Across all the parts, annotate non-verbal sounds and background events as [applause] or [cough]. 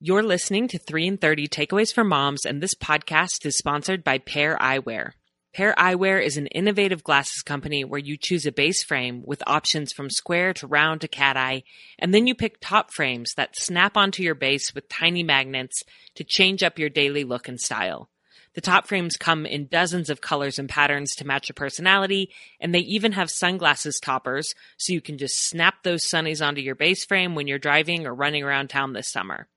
You're listening to 3 in 30 Takeaways for Moms, and this podcast is sponsored by Pair Eyewear. Pair Eyewear is an innovative glasses company where you choose a base frame with options from square to round to cat eye, and then you pick top frames that snap onto your base with tiny magnets to change up your daily look and style. The top frames come in dozens of colors and patterns to match your personality, and they even have sunglasses toppers so you can just snap those sunnies onto your base frame when you're driving or running around town this summer.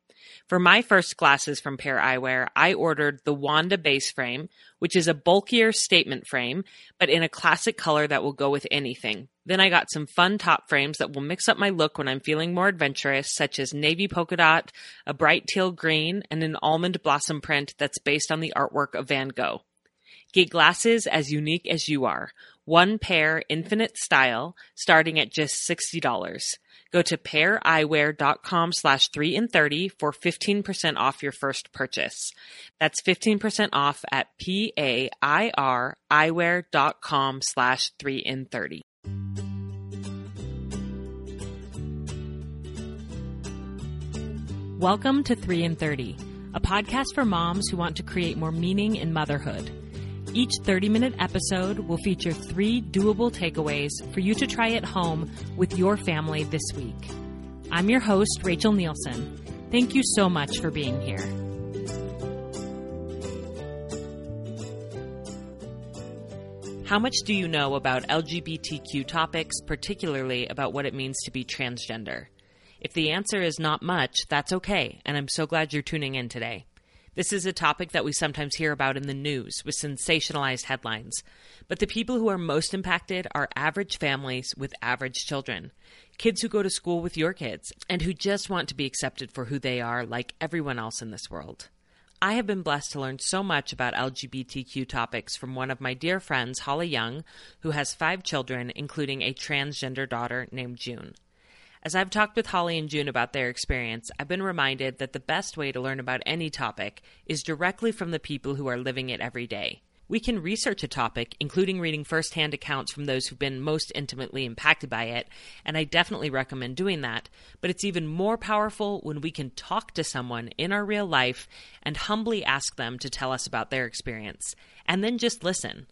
For my first glasses from Pair Eyewear, I ordered the Wanda base frame, which is a bulkier statement frame, but in a classic color that will go with anything. Then I got some fun top frames that will mix up my look when I'm feeling more adventurous, such as navy polka dot, a bright teal green, and an almond blossom print that's based on the artwork of Van Gogh. Get glasses as unique as you are. One pair, infinite style, starting at just $60. Go to paireyewear.com slash 3 in 30 for 15% off your first purchase. That's 15% off at P-A-I-R slash 3 in 30. Welcome to 3 in 30, a podcast for moms who want to create more meaning in motherhood. Each 30 minute episode will feature three doable takeaways for you to try at home with your family this week. I'm your host, Rachel Nielson. Thank you so much for being here. How much do you know about LGBTQ topics, particularly about what it means to be transgender? If the answer is not much, that's okay, and I'm so glad you're tuning in today. This is a topic that we sometimes hear about in the news with sensationalized headlines. But the people who are most impacted are average families with average children. Kids who go to school with your kids and who just want to be accepted for who they are like everyone else in this world. I have been blessed to learn so much about LGBTQ topics from one of my dear friends, Holly Young, who has five children, including a transgender daughter named June. As I've talked with Holly and June about their experience, I've been reminded that the best way to learn about any topic is directly from the people who are living it every day. We can research a topic, including reading firsthand accounts from those who've been most intimately impacted by it, and I definitely recommend doing that. But it's even more powerful when we can talk to someone in our real life and humbly ask them to tell us about their experience, and then just listen.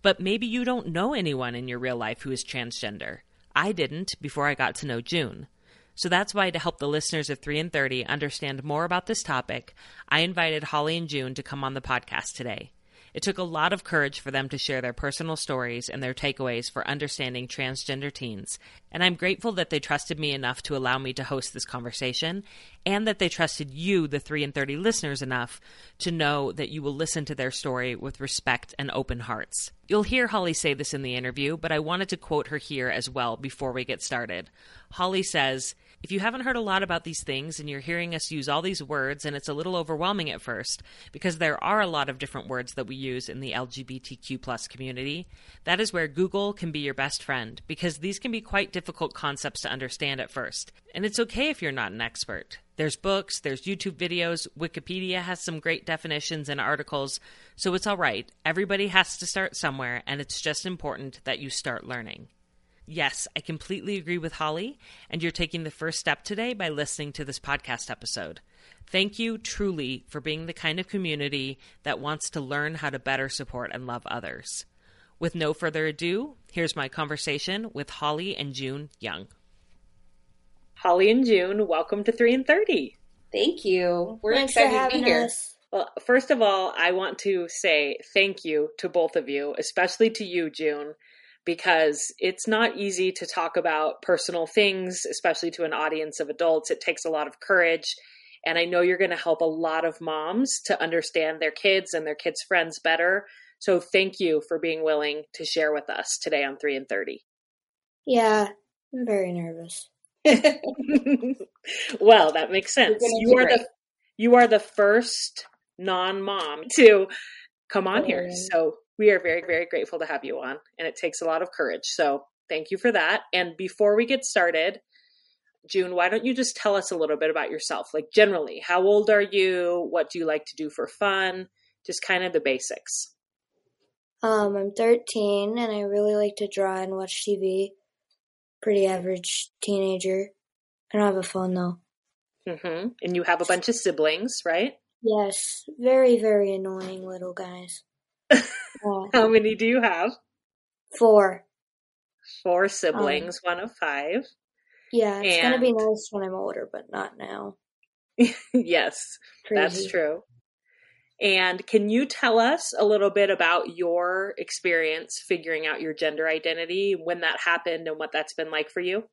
But maybe you don't know anyone in your real life who is transgender. I didn't before I got to know June. So that's why, to help the listeners of 3 in 30 understand more about this topic, I invited Holly and June to come on the podcast today. It took a lot of courage for them to share their personal stories and their takeaways for understanding transgender teens, and I'm grateful that they trusted me enough to allow me to host this conversation, and that they trusted you, the 3 in 30 listeners, enough to know that you will listen to their story with respect and open hearts. You'll hear Holly say this in the interview, but I wanted to quote her here as well before we get started. Holly says, if you haven't heard a lot about these things and you're hearing us use all these words and it's a little overwhelming at first because there are a lot of different words that we use in the LGBTQ plus community, that is where Google can be your best friend because these can be quite difficult concepts to understand at first. And it's okay if you're not an expert. There's books, there's YouTube videos, Wikipedia has some great definitions and articles, so it's all right. Everybody has to start somewhere and it's just important that you start learning. Yes, I completely agree with Holly, and you're taking the first step today by listening to this podcast episode. Thank you truly for being the kind of community that wants to learn how to better support and love others. With no further ado, here's my conversation with Holly and June Young. Holly and June, welcome to 3 in 30. Thank you. We're Thanks excited to be here. Us. Well, first of all, I want to say thank you to both of you, especially to you, June because it's not easy to talk about personal things, especially to an audience of adults. It takes a lot of courage. And I know you're going to help a lot of moms to understand their kids and their kids' friends better. So thank you for being willing to share with us today on 3 in 30. Yeah, I'm very nervous. [laughs] well, that makes sense. You are the you are the first non-mom to come on here. So we are very, very grateful to have you on, and it takes a lot of courage. So thank you for that. And before we get started, June, why don't you just tell us a little bit about yourself? Like, generally, how old are you? What do you like to do for fun? Just kind of the basics. Um, I'm 13 and I really like to draw and watch TV. Pretty average teenager. I don't have a phone though. Mm-hmm. And you have a bunch of siblings, right? Yes, very, very annoying little guys. [laughs] How many do you have? four. Four siblings, one of five. Yeah, it's gonna be nice when I'm older, but not now. [laughs] yes, that's true. And can you tell us a little bit about your experience figuring out your gender identity, when that happened, and what that's been like for you?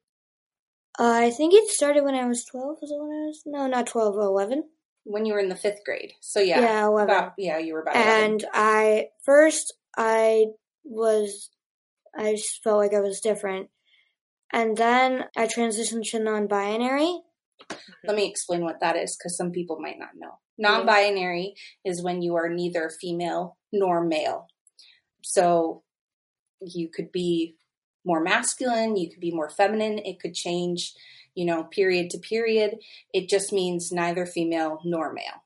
Uh, I think it started when I was 12. Was it when I was? No, not 12, 11. When you were in the fifth grade. So yeah. Yeah, 11. About, yeah, you were about 11. and I first I was I just felt like I was different, and then I transitioned to non-binary. Let me explain what that is because some people might not know. Non binary is when you are neither female nor male. So you could be more masculine, you could be more feminine, it could change, you know, period to period. It just means neither female nor male.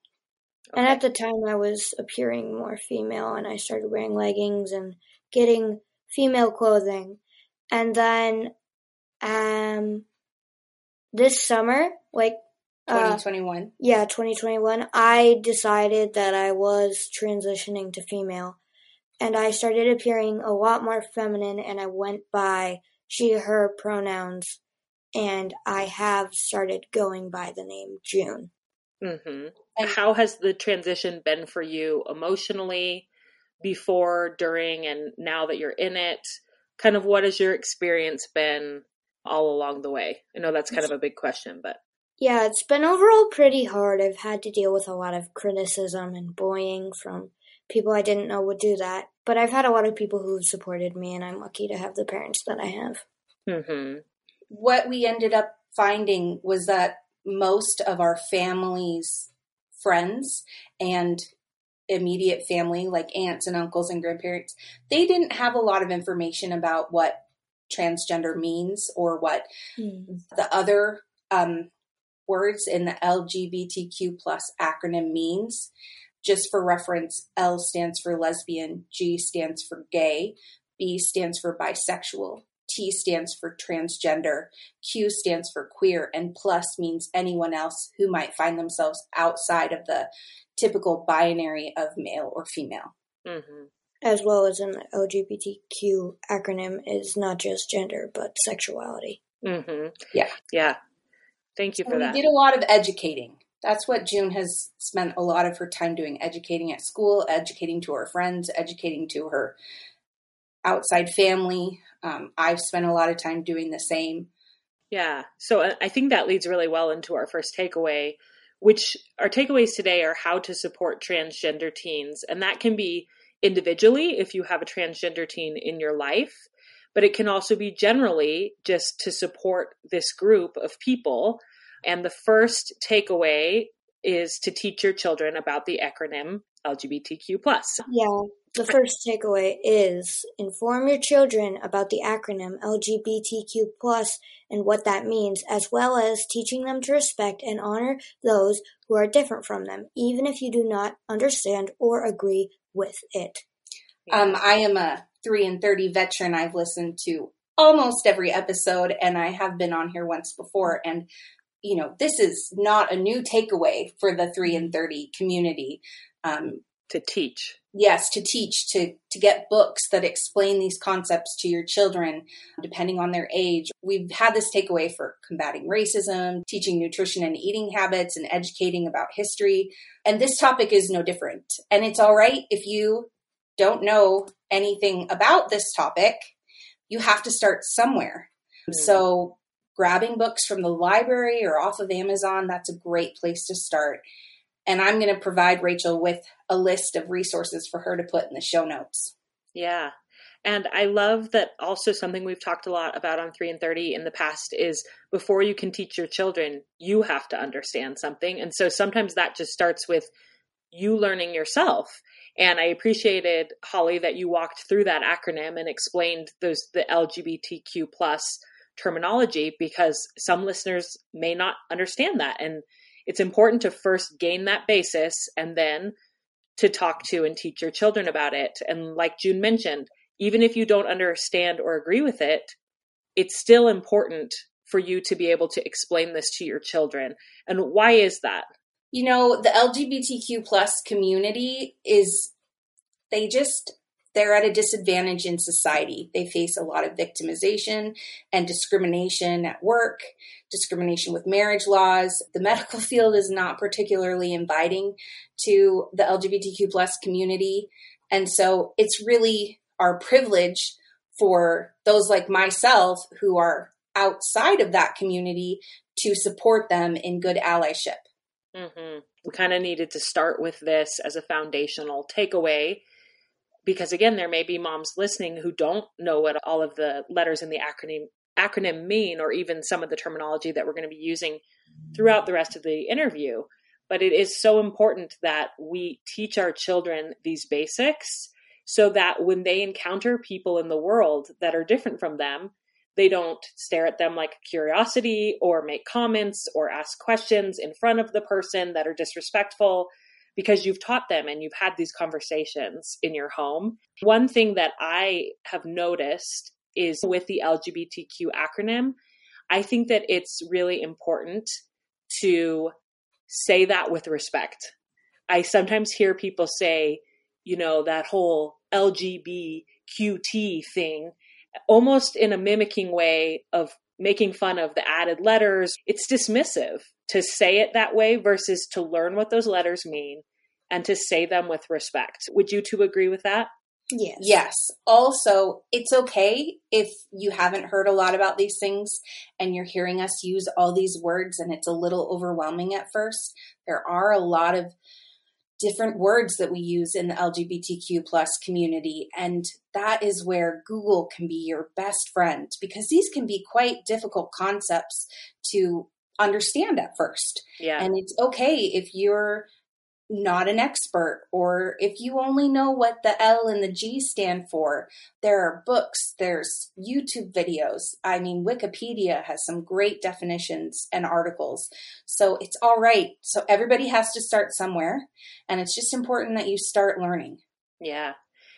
And at the time, I was appearing more female, and I started wearing leggings and getting female clothing. And then, um, this summer, like, uh, 2021. yeah, 2021, I decided that I was transitioning to female. And I started appearing a lot more feminine, and I went by she, her pronouns. And I have started going by the name June. hmm And- How has the transition been for you emotionally, before, during, and now that you're in it? Kind of what has your experience been all along the way? I know that's kind of a big question, but Yeah, it's been overall pretty hard. I've had to deal with a lot of criticism and bullying from people I didn't know would do that. But I've had a lot of people who've supported me, and I'm lucky to have the parents that I have. hmm what we ended up finding was that most of our family's friends and immediate family, like aunts and uncles and grandparents, they didn't have a lot of information about what transgender means or what the other um, words in the LGBTQ plus acronym means. Just for reference, L stands for lesbian, G stands for gay, B stands for bisexual, T stands for transgender, Q stands for queer, and plus means anyone else who might find themselves outside of the typical binary of male or female. hmm As well as in the LGBTQ acronym is not just gender, but sexuality. hmm Yeah. Yeah. Thank you for we that. We did a lot of educating. That's what June has spent a lot of her time doing educating at school, educating to her friends, educating to her outside family. Um, I've spent a lot of time doing the same. Yeah. So I- I think that leads really well into our first takeaway, which our takeaways today are how to support transgender teens. And that can be individually if you have a transgender teen in your life, but it can also be generally just to support this group of people. And the first takeaway is to teach your children about the acronym LGBTQ. Yeah, the first takeaway is inform your children about the acronym LGBTQ plus and what that means, as well as teaching them to respect and honor those who are different from them, even if you do not understand or agree with it. Um, I am a 3 in 30 veteran. I've listened to almost every episode, and I have been on here once before. And, you know, this is not a new takeaway for the 3 in 30 community. Um, to teach. yes to teach to to get books that explain these concepts to your children depending on their age we've had this takeaway for combating racism teaching nutrition and eating habits and educating about history and this topic is no different and it's all right if you don't know anything about this topic you have to start somewhere Mhm. so grabbing books from the library or off of amazon that's a great place to start and I'm going to provide Rachel with a list of resources for her to put in the show notes. Yeah. And I love that also something we've talked a lot about on 3 in 30 in the past is before you can teach your children, you have to understand something. And so sometimes that just starts with you learning yourself. And I appreciated Holly that you walked through that acronym and explained those the LGBTQ plus terminology because some listeners may not understand that and it's important to first gain that basis and then to talk to and teach your children about it. And like June mentioned, even if you don't understand or agree with it, it's still important for you to be able to explain this to your children. And why is that? You know, the LGBTQ plus community is, they just, they're at a disadvantage in society. They face a lot of victimization and discrimination at work, discrimination with marriage laws. The medical [laughs] field is not particularly inviting to the LGBTQ plus community. And so it's really our privilege for those like myself who are outside of that community to support them in good allyship. Mm-hmm. We kind of needed to start with this as a foundational takeaway because again there may be moms listening who don't know what all of the letters in the acronym acronym mean or even some of the terminology that we're going to be using throughout the rest of the interview. But it is so important that we teach our children these basics so that when they encounter people in the world that are different from them they don't stare at them like curiosity or make comments or ask questions in front of the person that are disrespectful because you've taught them and you've had these conversations in your home. One thing that I have noticed is with the LGBTQ acronym, I think that it's really important to say that with respect. I sometimes hear people say, you know, that whole LGBTQT thing, almost in a mimicking way of making fun of the added letters. It's dismissive to say it that way versus to learn what those letters mean and to say them with respect. Would you two agree with that? Yes. Yes. Also, it's okay if you haven't heard a lot about these things and you're hearing us use all these words and it's a little overwhelming at first. There are a lot of different words that we use in the LGBTQ plus community. And that is where Google can be your best friend because these can be quite difficult concepts to understand at first. Yeah. And it's okay if you're not an expert or if you only know what the L and the G stand for. There are books, there's YouTube videos. I mean, Wikipedia has some great definitions and articles. So it's all right. So everybody has to start somewhere, and it's just important that you start learning. Yeah.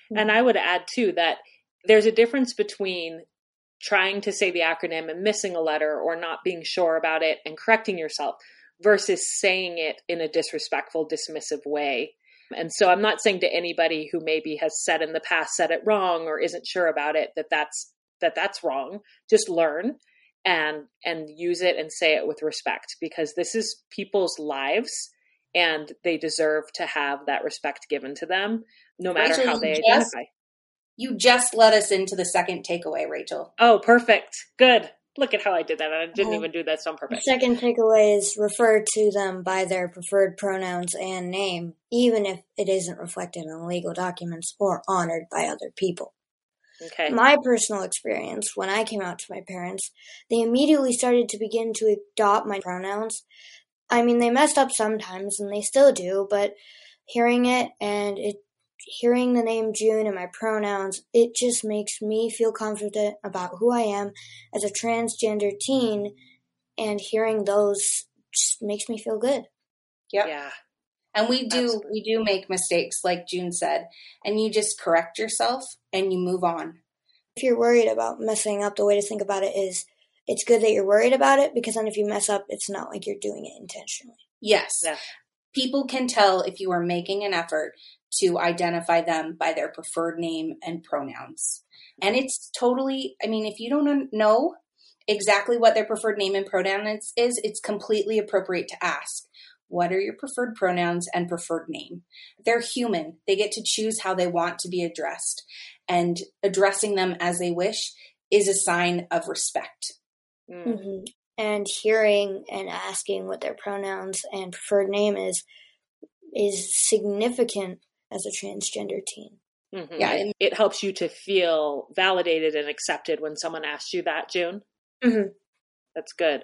Hmm. And I would add too that there's a difference between trying to say the acronym and missing a letter or not being sure about it and correcting yourself versus saying it in a disrespectful, dismissive way. And so I'm not saying to anybody who maybe has said in the past said it wrong or isn't sure about it that that's that that's wrong. Just learn and and use it and say it with respect because this is people's lives and they deserve to have that respect given to them no matter Rachel, how they just, identify. You just let us into the second takeaway, Rachel. Oh, perfect. Good. Look at how I did that. I didn't even do that on purpose. Second takeaway is refer to them by their preferred pronouns and name, even if it isn't reflected in legal documents or honored by other people. Okay. My personal experience, when I came out to my parents, they immediately started to begin to adopt my pronouns. I mean, they messed up sometimes, and they still do, but hearing it and it hearing the name June and my pronouns, it just makes me feel confident about who I am as a transgender teen, and hearing those just makes me feel good. Yep. Yeah. And we do Absolutely. we do make mistakes like June said, and you just correct yourself and you move on. If you're worried about messing up, the way to think about it is it's good that you're worried about it because then if you mess up, it's not like you're doing it intentionally. Yes. Yeah. People can tell if you are making an effort to identify them by their preferred name and pronouns. And it's totally, I mean, if you don't know exactly what their preferred name and pronouns is, it's completely appropriate to ask. What are your preferred pronouns and preferred name? They're human. They get to choose how they want to be addressed. And addressing them as they wish is a sign of respect. Mm. Mm-hmm. And hearing and asking what their pronouns and preferred name is is significant as a transgender teen. Mm-hmm. Yeah, it, it, helps you to feel validated and accepted when someone asks you that, June. Mm-hmm. That's good.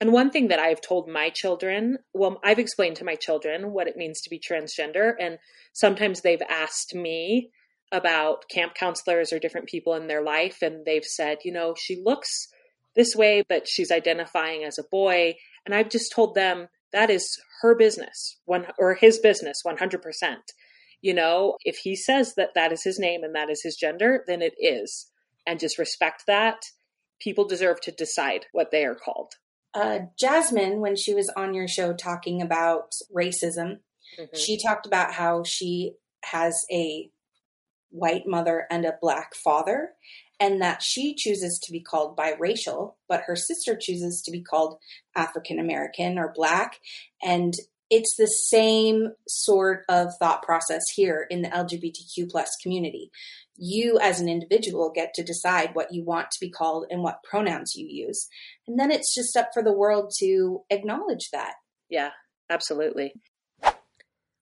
And one thing that I've told my children, well, I've explained to my children what it means to be transgender, and sometimes they've asked me about camp counselors or different people in their life, and they've said, you know, she looks this way, but she's identifying as a boy. And I've just told them that is her business, one or his business, one hundred percent you know, if he says that that is his name and that is his gender, then it is. And just respect that people deserve to decide what they are called. Uh, Jasmine, when she was on your show talking about racism, mm-hmm. she talked about how she has a white mother and a black father, and that she chooses to be called biracial, but her sister chooses to be called African American or black. And it's the same sort of thought process here in the LGBTQ plus community. You as an individual get to decide what you want to be called and what pronouns you use. And then it's just up for the world to acknowledge that. Yeah, absolutely.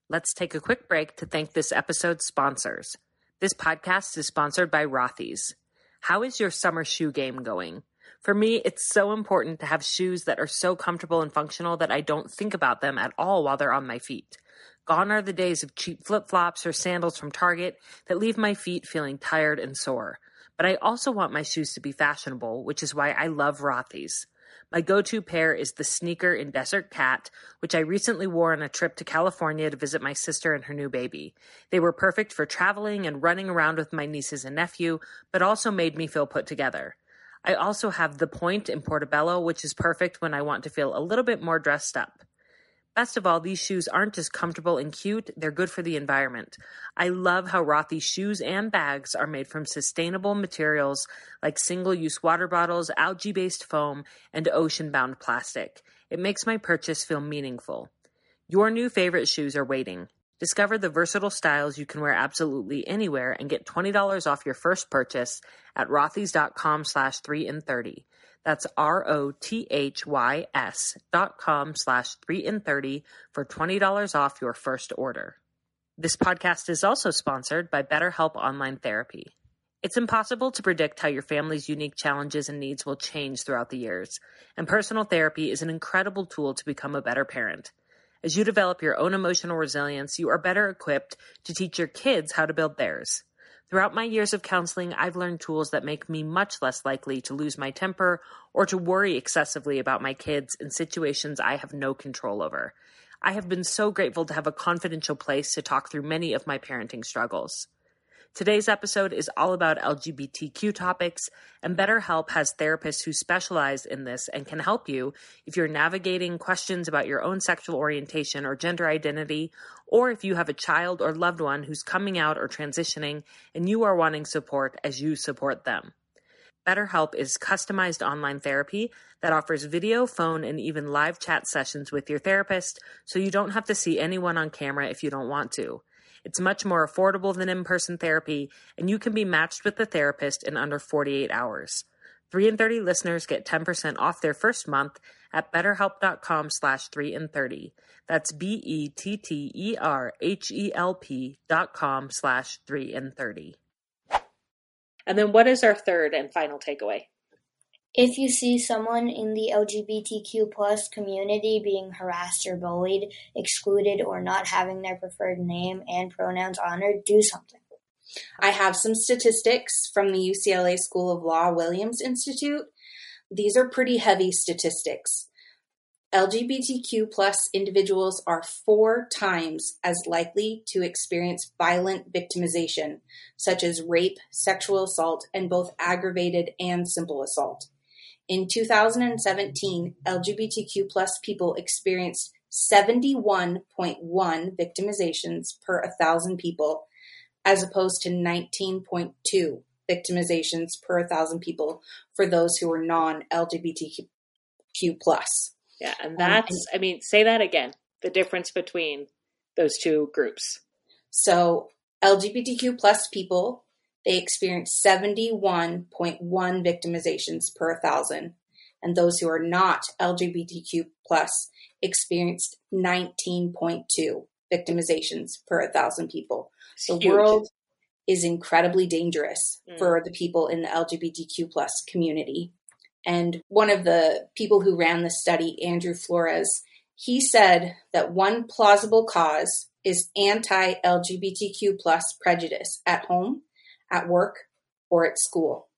Let's take a quick break to thank this episode's sponsors. This podcast is sponsored by Rothy's. How is your summer shoe game going? For me, it's so important to have shoes that are so comfortable and functional that I don't think about them at all while they're on my feet. Gone are the days of cheap flip flops or sandals from Target that leave my feet feeling tired and sore. But I also want my shoes to be fashionable, which is why I love Rothy's. My go to pair is the sneaker in Desert Cat, which I recently wore on a trip to California to visit my sister and her new baby. They were perfect for traveling and running around with my nieces and nephew, but also made me feel put together. I also have the point in Portobello, which is perfect when I want to feel a little bit more dressed up. Best of all, these shoes aren't just comfortable and cute, they're good for the environment. I love how Rothy's shoes and bags are made from sustainable materials like single use water bottles, algae based foam, and ocean bound plastic. It makes my purchase feel meaningful. Your new favorite shoes are waiting. Discover the versatile styles you can wear absolutely anywhere and get $20 off your first purchase at rothys.com slash 3 in 30. That's R-O-T-H-Y-S dot com slash 3 in 30 for $20 off your first order. This podcast is also sponsored by BetterHelp Online Therapy. It's impossible to predict how your family's unique challenges and needs will change throughout the years, and personal therapy is an incredible tool to become a better parent. As you develop your own emotional resilience, you are better equipped to teach your kids how to build theirs. Throughout my years of counseling, I've learned tools that make me much less likely to lose my temper or to worry excessively about my kids in situations I have no control over. I have been so grateful to have a confidential place to talk through many of my parenting struggles. Today's episode is all about LGBTQ topics, and BetterHelp has therapists who specialize in this and can help you if you're navigating questions about your own sexual orientation or gender identity, or if you have a child or loved one who's coming out or transitioning and you are wanting support as you support them. BetterHelp is customized online therapy that offers video, phone, and even live chat sessions with your therapist, so you don't have to see anyone on camera if you don't want to. It's much more affordable than in person therapy, and you can be matched with a therapist in under 48 hours. 3 in 30 listeners get 10% off their first month at betterhelp.com slash 3 in 30. That's B-E-T-T-E-R-H-E-L-P dot com slash 3 in 30. And then what is our third and final takeaway? If you see someone in the LGBTQ plus community being harassed or bullied, excluded, or not having their preferred name and pronouns honored, do something. I have some statistics from the UCLA School of Law Williams Institute. These are pretty heavy statistics. LGBTQ plus individuals are four times as likely to experience violent victimization, such as rape, sexual assault, and both aggravated and simple assault. In 2017, LGBTQ plus people experienced 71.1 victimizations per 1,000 people, as opposed to 19.2 victimizations per 1,000 people for those who were non-LGBTQ plus. Yeah, and that's, um, and, I mean, say that again, the difference between those two groups. So LGBTQ plus people they experienced 71.1 victimizations per 1,000, and those who are not LGBTQ plus experienced 19.2 victimizations per 1,000 people. The huge. world is incredibly dangerous mm. for the people in the LGBTQ plus community. And one of the people who ran the study, Andrew Flores, he said that one plausible cause is anti-LGBTQ plus prejudice at home at work, or at school.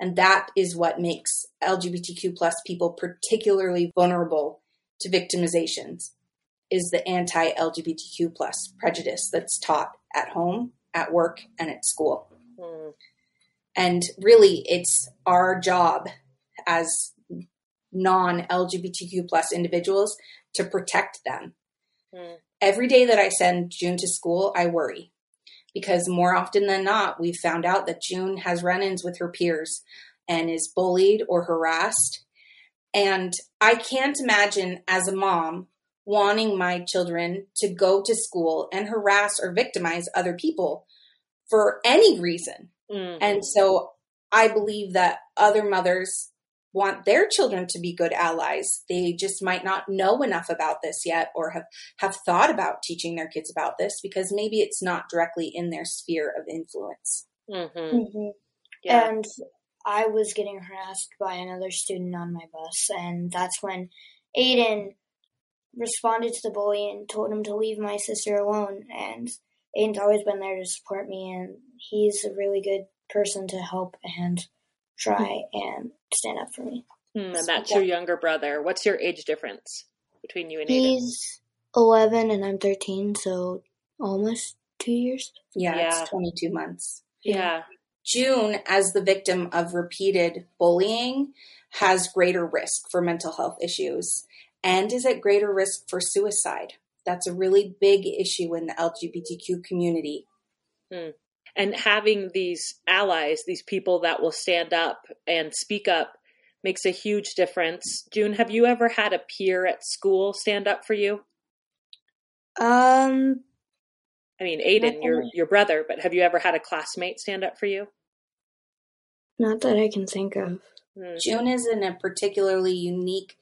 And that is what makes LGBTQ plus people particularly vulnerable to victimizations is the anti-LGBTQ plus prejudice that's taught at home, at work, and at school. Mm. And really, it's our job as non LGBTQ plus individuals to protect them. Mm. Every day that I send June to school, I worry because more often than not, we've found out that June has run ins with her peers and is bullied or harassed. And I can't imagine as a mom wanting my children to go to school and harass or victimize other people for any reason. Mm-hmm. And so I believe that other mothers want their children to be good allies. They just might not know enough about this yet or have, have thought about teaching their kids about this because maybe it's not directly in their sphere of influence. Mm-hmm. Mm-hmm. Yeah. And I was getting harassed by another student on my bus, and that's when Aiden responded to the bully and told him to leave my sister alone. And Aiden's always been there to support me, and he's a really good person to help and try and stand up for me. Mm, and that's your younger brother. What's your age difference between you and Aiden? He's 11 and I'm 13, so almost two years. Yeah, yeah. it's 22 months. Yeah. June, as the victim of repeated bullying, has greater risk for mental health issues and is at greater risk for suicide. That's a really big issue in the LGBTQ community. Hmm and having these allies, these people that will stand up and speak up makes a huge difference. June, have you ever had a peer at school stand up for you? Um I mean, Aiden, your your brother, but have you ever had a classmate stand up for you? Not that I can think of. Hmm. June is in a particularly unique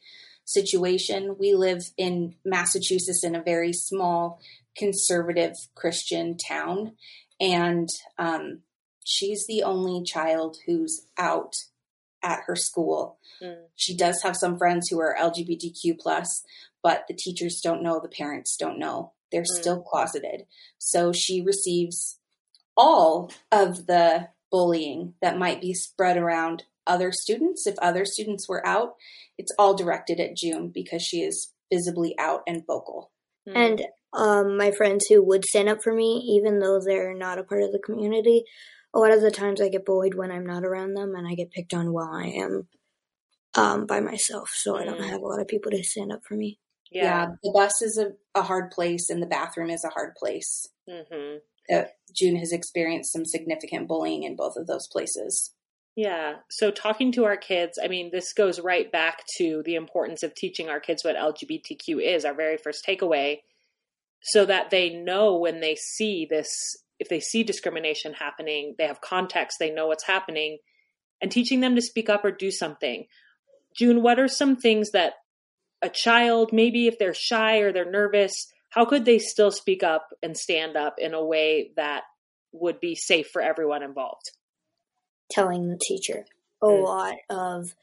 situation. We live in Massachusetts in a very small conservative Christian town and um, she's the only child who's out at her school. Mm. She does have some friends who are LGBTQ plus, but the teachers don't know, the parents don't know. They're mm. still closeted. So she receives all of the bullying that might be spread around other students. If other students were out, it's all directed at June because she is visibly out and vocal. Mm. And um, my friends who would stand up for me, even though they're not a part of the community. A lot of the times I get bullied when I'm not around them, and I get picked on while I am um, by myself. So I don't mm. have a lot of people to stand up for me. Yeah, yeah the bus is a, a, hard place, and the bathroom is a hard place. Mm-hmm. Uh, June has experienced some significant bullying in both of those places. Yeah. So talking to our kids, I mean, this goes right back to the importance of teaching our kids what LGBTQ is. Our very first takeaway so that they know when they see this if they see discrimination happening they have context they know what's happening and teaching them to speak up or do something. June what are some things that a child maybe if they're shy or they're nervous how could they still speak up and stand up in a way that would be safe for everyone involved? Telling the teacher. A mm. lot of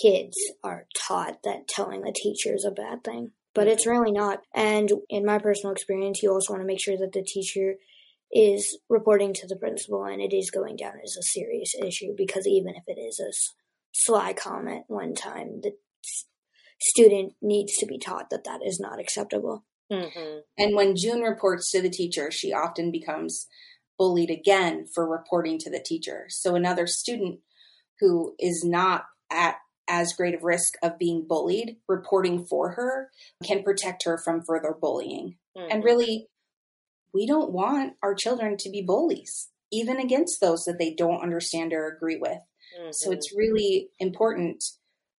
kids are taught that telling the teacher is a bad thing but it's really not. And in my personal experience, you also want to make sure that the teacher is reporting to the principal and it is going down as a serious issue because even if it is a sly comment one time, the student needs to be taught that that is not acceptable. Mm-hmm. And when June reports to the teacher, she often becomes bullied again for reporting to the teacher. So another student who is not at as great of risk of being bullied, reporting for her can protect her from further bullying. Mm-hmm. And really, we don't want our children to be bullies, even against those that they don't understand or agree with. Mm-hmm. So it's really important.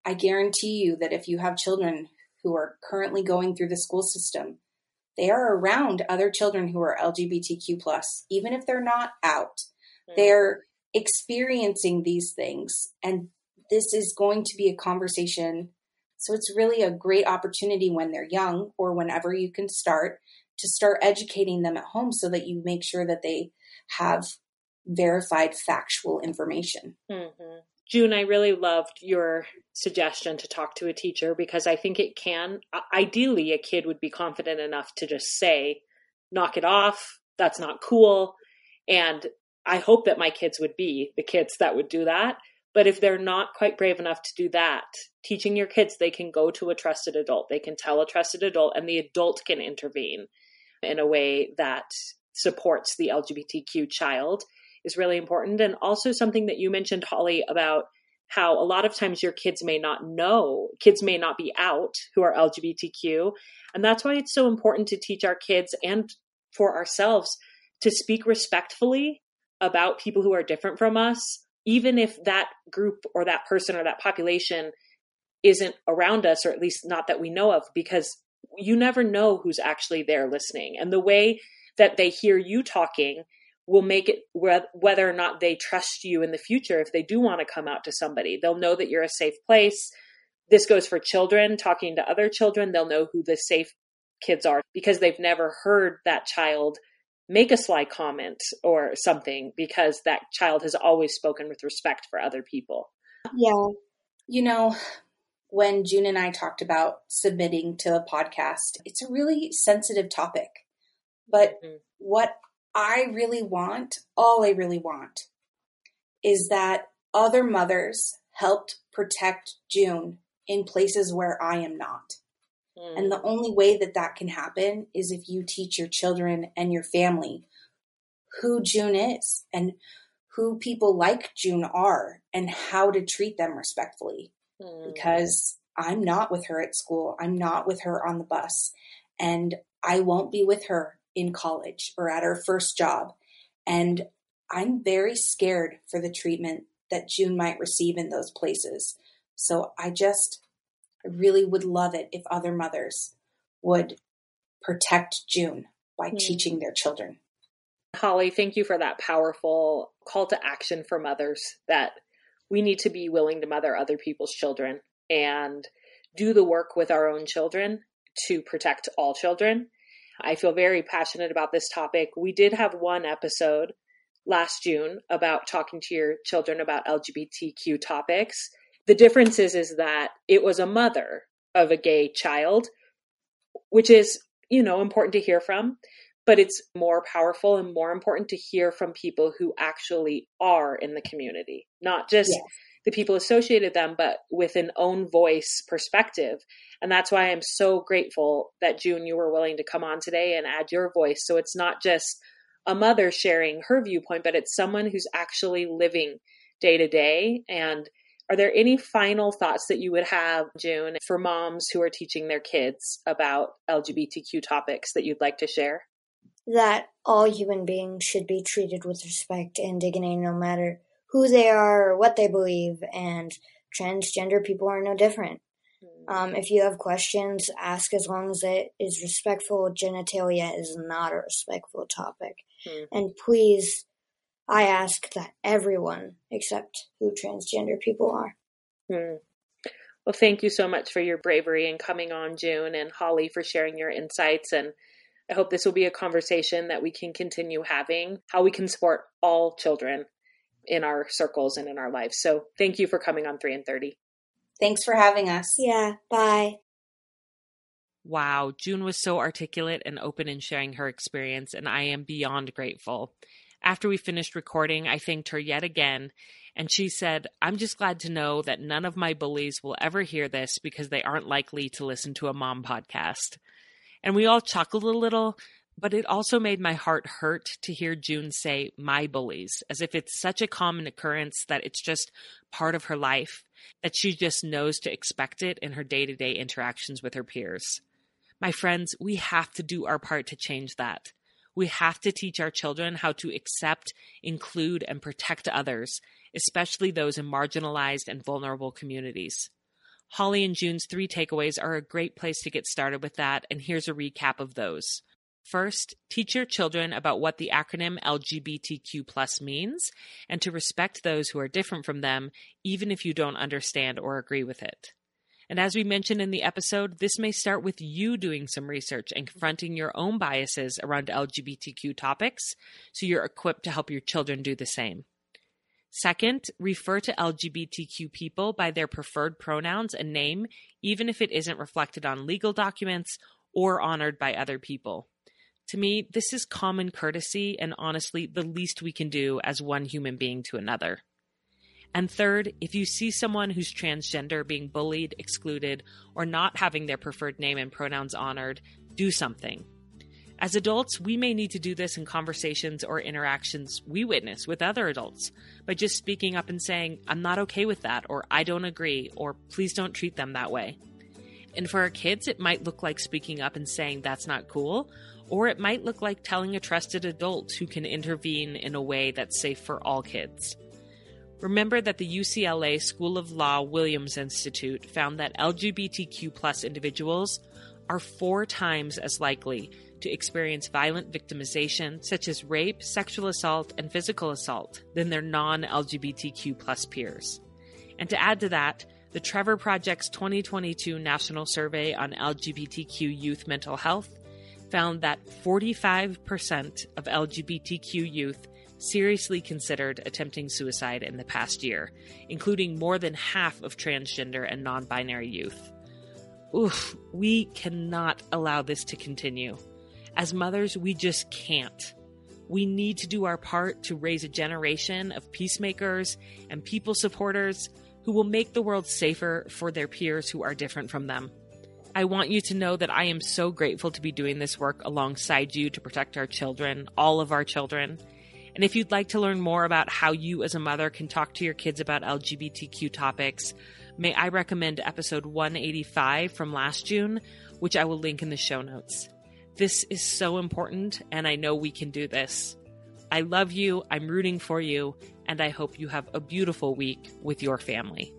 I guarantee you that if you have children who are currently going through the school system, they are around other children who are LGBTQ plus, even if they're not out. Mm-hmm. They're experiencing these things and this is going to be a conversation. So it's really a great opportunity when they're young or whenever you can start to start educating them at home so that you make sure that they have verified factual information. Mm-hmm. June, I really loved your suggestion to talk to a teacher because I think it can, ideally, a kid would be confident enough to just say, knock it off, that's not cool. And I hope that my kids would be the kids that would do that. But if they're not quite brave enough to do that, teaching your kids they can go to a trusted adult, they can tell a trusted adult, and the adult can intervene in a way that supports the LGBTQ child is really important. And also something that you mentioned, Holly, about how a lot of times your kids may not know, kids may not be out who are LGBTQ. And that's why it's so important to teach our kids and for ourselves to speak respectfully about people who are different from us, even if that group or that person or that population isn't around us, or at least not that we know of, because you never know who's actually there listening. And the way that they hear you talking will make it whether or not they trust you in the future if they do want to come out to somebody. They'll know that you're a safe place. This goes for children talking to other children. They'll know who the safe kids are because they've never heard that child make a sly comment or something because that child has always spoken with respect for other people. Yeah. You know, when June and I talked about submitting to a podcast, it's a really sensitive topic. But mm-hmm. what I really want, all I really want, is that other mothers helped protect June in places where I am not. Mm. And the only way that that can happen is if you teach your children and your family who June is and who people like June are and how to treat them respectfully. Mm. Because I'm not with her at school, I'm not with her on the bus, and I won't be with her in college or at her first job. And I'm very scared for the treatment that June might receive in those places. So I just I really would love it if other mothers would protect June by mm. teaching their children. Holly, thank you for that powerful call to action for mothers that we need to be willing to mother other people's children and do the work with our own children to protect all children. I feel very passionate about this topic. We did have one episode last June about talking to your children about LGBTQ topics. The difference is, is that it was a mother of a gay child, which is, you know, important to hear from, but it's more powerful and more important to hear from people who actually are in the community, not just yes. the people associated them, but with an own voice perspective. And that's why I'm so grateful that June, you were willing to come on today and add your voice. So it's not just a mother sharing her viewpoint, but it's someone who's actually living day to day. And are there any final thoughts that you would have, June, for moms who are teaching their kids about LGBTQ topics that you'd like to share? That all human beings should be treated with respect and dignity no matter who they are or what they believe, and transgender people are no different. Um, if you have questions, ask as long as it is respectful. Genitalia is not a respectful topic. Mm. And please, I ask that everyone accept who transgender people are. Mm. Well, thank you so much for your bravery in coming on, June, and Holly for sharing your insights. And I hope this will be a conversation that we can continue having, how we can support all children in our circles and in our lives. So thank you for coming on 3 in 30. Thanks for having us. Yeah, bye. Wow, June was so articulate and open in sharing her experience, and I am beyond grateful. After we finished recording, I thanked her yet again, and she said, I'm just glad to know that none of my bullies will ever hear this because they aren't likely to listen to a mom podcast. And we all chuckled a little, but it also made my heart hurt to hear June say my bullies, as if it's such a common occurrence that it's just part of her life, that she just knows to expect it in her day to day interactions with her peers. My friends, we have to do our part to change that. We have to teach our children how to accept, include, and protect others, especially those in marginalized and vulnerable communities. Holly and June's three takeaways are a great place to get started with that, and here's a recap of those. First, teach your children about what the acronym LGBTQ means and to respect those who are different from them, even if you don't understand or agree with it. And as we mentioned in the episode, this may start with you doing some research and confronting your own biases around LGBTQ topics so you're equipped to help your children do the same. Second, refer to LGBTQ people by their preferred pronouns and name, even if it isn't reflected on legal documents or honored by other people. To me, this is common courtesy and honestly the least we can do as one human being to another. And third, if you see someone who's transgender being bullied, excluded, or not having their preferred name and pronouns honored, do something. As adults, we may need to do this in conversations or interactions we witness with other adults by just speaking up and saying, I'm not okay with that, or I don't agree, or please don't treat them that way. And for our kids, it might look like speaking up and saying that's not cool, or it might look like telling a trusted adult who can intervene in a way that's safe for all kids. Remember that the UCLA School of Law Williams Institute found that LGBTQ individuals are four times as likely to experience violent victimization, such as rape, sexual assault, and physical assault, than their non LGBTQ plus peers. And to add to that, the Trevor Project's 2022 National Survey on LGBTQ youth mental health found that 45% of LGBTQ youth seriously considered attempting suicide in the past year, including more than half of transgender and non binary youth. Oof, we cannot allow this to continue. As mothers, we just can't. We need to do our part to raise a generation of peacemakers and people supporters who will make the world safer for their peers who are different from them. I want you to know that I am so grateful to be doing this work alongside you to protect our children, all of our children. And if you'd like to learn more about how you as a mother can talk to your kids about LGBTQ topics, may I recommend episode 185 from last June, which I will link in the show notes. This is so important, and I know we can do this. I love you, I'm rooting for you, and I hope you have a beautiful week with your family.